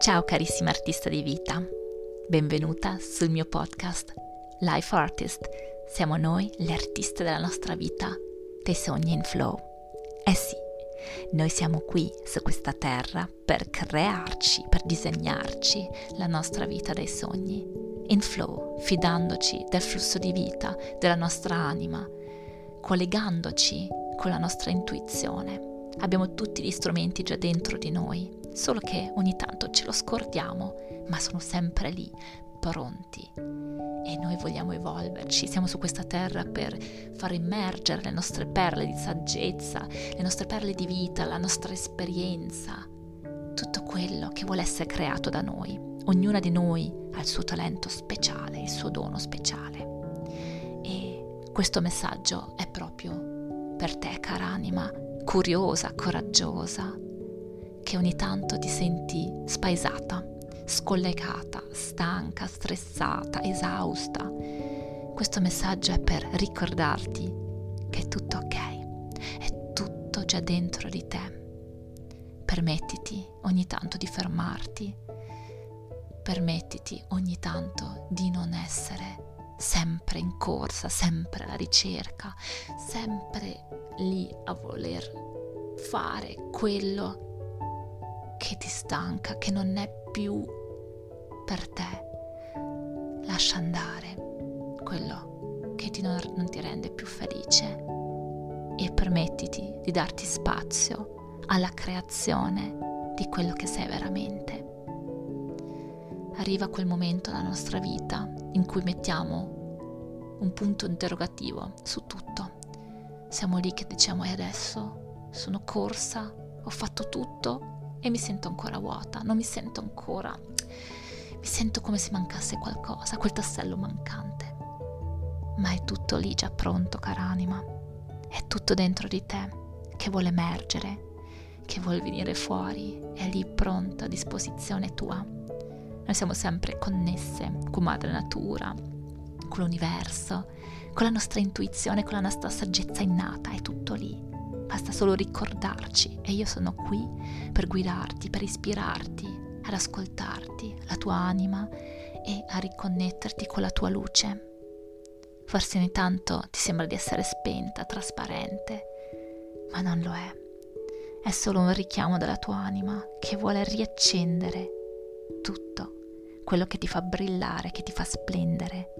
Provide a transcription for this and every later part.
Ciao carissima artista di vita, benvenuta sul mio podcast Life Artist. Siamo noi le artiste della nostra vita, dei sogni in flow. Eh sì, noi siamo qui su questa terra per crearci, per disegnarci la nostra vita dei sogni, in flow, fidandoci del flusso di vita della nostra anima, collegandoci con la nostra intuizione. Abbiamo tutti gli strumenti già dentro di noi, solo che ogni tanto ce lo scordiamo, ma sono sempre lì, pronti. E noi vogliamo evolverci, siamo su questa terra per far emergere le nostre perle di saggezza, le nostre perle di vita, la nostra esperienza, tutto quello che vuole essere creato da noi. Ognuna di noi ha il suo talento speciale, il suo dono speciale. E questo messaggio è proprio per te, cara anima, curiosa, coraggiosa, che ogni tanto ti senti spaesata, scollegata, stanca, stressata, esausta. Questo messaggio è per ricordarti che è tutto ok, è tutto già dentro di te. Permettiti ogni tanto di fermarti, permettiti ogni tanto di non essere sempre in corsa, sempre alla ricerca, sempre lì a voler fare quello che ti stanca, che non è più per te. Lascia andare quello che ti non, non ti rende più felice e permettiti di darti spazio alla creazione di quello che sei veramente. Arriva quel momento nella nostra vita in cui mettiamo un punto interrogativo su tutto. Siamo lì che diciamo e adesso sono corsa, ho fatto tutto e mi sento ancora vuota, non mi sento ancora, mi sento come se mancasse qualcosa, quel tassello mancante. Ma è tutto lì già pronto, cara anima, è tutto dentro di te che vuole emergere, che vuole venire fuori, è lì pronto a disposizione tua. Noi siamo sempre connesse con Madre Natura, con l'universo, con la nostra intuizione, con la nostra saggezza innata, è tutto lì basta solo ricordarci e io sono qui per guidarti, per ispirarti, ad ascoltarti, la tua anima e a riconnetterti con la tua luce. Forse ogni tanto ti sembra di essere spenta, trasparente, ma non lo è. È solo un richiamo della tua anima che vuole riaccendere tutto quello che ti fa brillare, che ti fa splendere.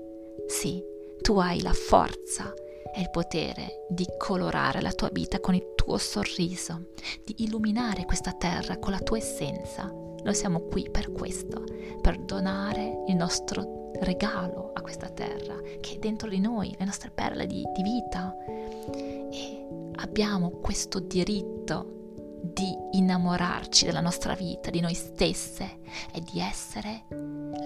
Sì, tu hai la forza è il potere di colorare la tua vita con il tuo sorriso, di illuminare questa terra con la tua essenza. Noi siamo qui per questo, per donare il nostro regalo a questa terra che è dentro di noi, le nostre perle di, di vita. E abbiamo questo diritto di innamorarci della nostra vita, di noi stesse e di essere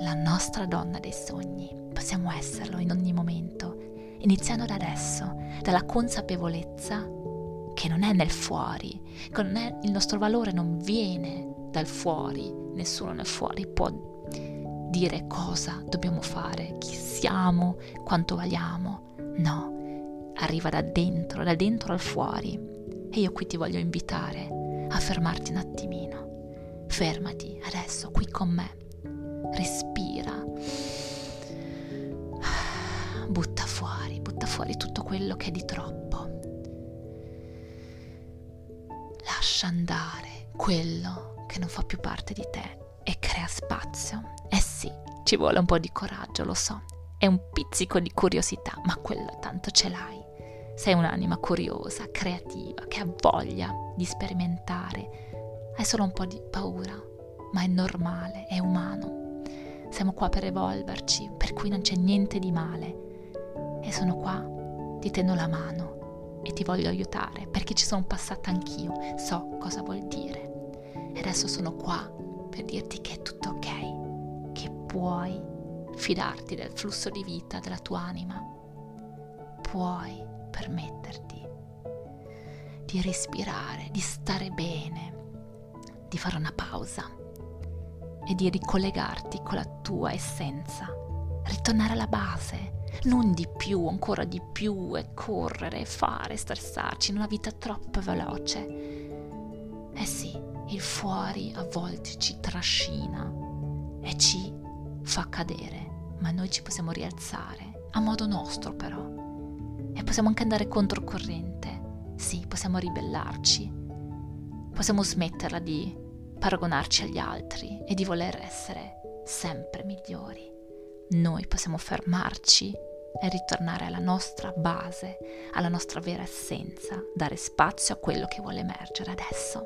la nostra donna dei sogni. Possiamo esserlo in ogni momento iniziando da adesso, dalla consapevolezza che non è nel fuori, che non è, il nostro valore non viene dal fuori, nessuno nel fuori può dire cosa dobbiamo fare, chi siamo, quanto valiamo. No, arriva da dentro, da dentro al fuori. E io qui ti voglio invitare a fermarti un attimino. Fermati adesso qui con me. Respira butta fuori, butta fuori tutto quello che è di troppo. Lascia andare quello che non fa più parte di te e crea spazio. Eh sì, ci vuole un po' di coraggio, lo so. È un pizzico di curiosità, ma quello tanto ce l'hai. Sei un'anima curiosa, creativa, che ha voglia di sperimentare. Hai solo un po' di paura, ma è normale, è umano. Siamo qua per evolverci, per cui non c'è niente di male e sono qua, ti tengo la mano e ti voglio aiutare perché ci sono passata anch'io, so cosa vuol dire. E adesso sono qua per dirti che è tutto ok, che puoi fidarti del flusso di vita della tua anima, puoi permetterti di respirare, di stare bene, di fare una pausa e di ricollegarti con la tua essenza, ritornare alla base, non di più, ancora di più, e correre, fare, stressarci in una vita troppo veloce. Eh sì, il fuori a volte ci trascina e ci fa cadere, ma noi ci possiamo rialzare, a modo nostro però. E possiamo anche andare controcorrente. Sì, possiamo ribellarci. Possiamo smetterla di paragonarci agli altri e di voler essere sempre migliori. Noi possiamo fermarci e ritornare alla nostra base, alla nostra vera essenza, dare spazio a quello che vuole emergere adesso.